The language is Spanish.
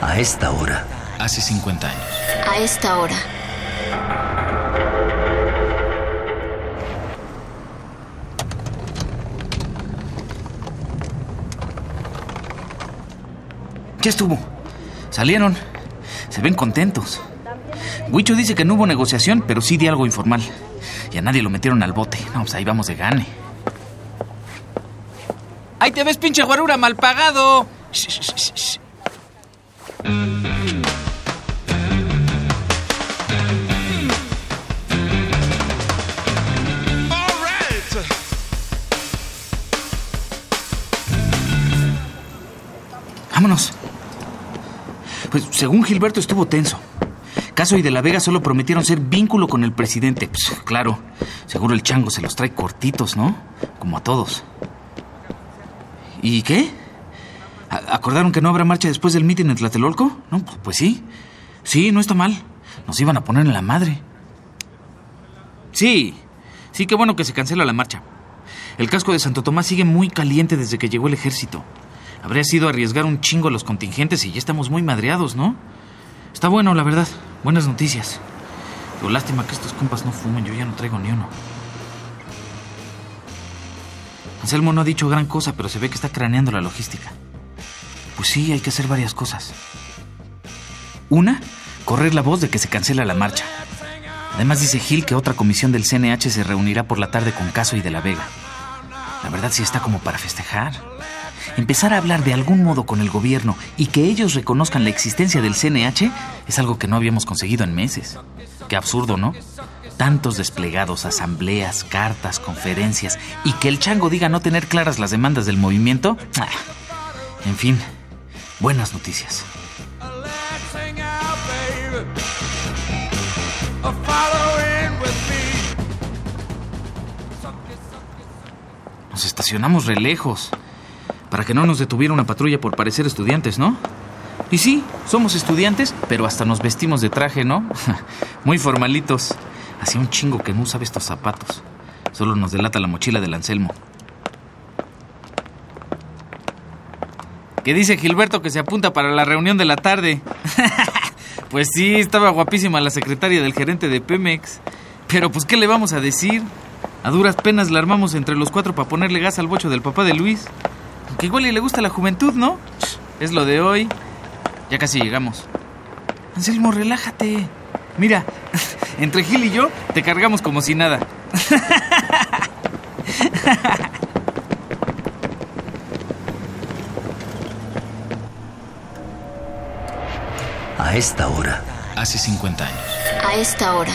A esta hora. Hace 50 años. A esta hora. Ya estuvo. Salieron. Se ven contentos. Huicho dice que no hubo negociación, pero sí di algo informal. Y a nadie lo metieron al bote. No, pues ahí vamos de gane. ¡Ahí te ves, pinche guarura mal pagado! Shh, shh, shh, shh. Vámonos. Pues según Gilberto estuvo tenso. Caso y de la Vega solo prometieron ser vínculo con el presidente. Pues, claro, seguro el chango se los trae cortitos, ¿no? Como a todos. ¿Y qué? ¿A- ¿Acordaron que no habrá marcha después del mitin en Tlatelolco? No, pu- pues sí. Sí, no está mal. Nos iban a poner en la madre. Sí, sí, qué bueno que se cancela la marcha. El casco de Santo Tomás sigue muy caliente desde que llegó el ejército. Habría sido arriesgar un chingo los contingentes y ya estamos muy madreados, ¿no? Está bueno, la verdad. Buenas noticias. Pero lástima que estos compas no fumen, yo ya no traigo ni uno. Anselmo no ha dicho gran cosa, pero se ve que está craneando la logística. Pues sí, hay que hacer varias cosas. Una, correr la voz de que se cancela la marcha. Además dice Gil que otra comisión del CNH se reunirá por la tarde con Caso y de la Vega. La verdad sí está como para festejar. Empezar a hablar de algún modo con el gobierno y que ellos reconozcan la existencia del CNH es algo que no habíamos conseguido en meses. Qué absurdo, ¿no? Tantos desplegados, asambleas, cartas, conferencias y que el chango diga no tener claras las demandas del movimiento. Ah, En fin, buenas noticias. Nos estacionamos re lejos. Para que no nos detuviera una patrulla por parecer estudiantes, ¿no? Y sí, somos estudiantes, pero hasta nos vestimos de traje, ¿no? Muy formalitos. Hacía un chingo que no usaba estos zapatos. Solo nos delata la mochila del Anselmo. ¿Qué dice Gilberto que se apunta para la reunión de la tarde? pues sí, estaba guapísima la secretaria del gerente de Pemex. Pero pues, ¿qué le vamos a decir? A duras penas la armamos entre los cuatro para ponerle gas al bocho del papá de Luis. Que igual le gusta la juventud, ¿no? Es lo de hoy. Ya casi llegamos. Anselmo, relájate. Mira, entre Gil y yo te cargamos como si nada. A esta hora. Hace 50 años. A esta hora.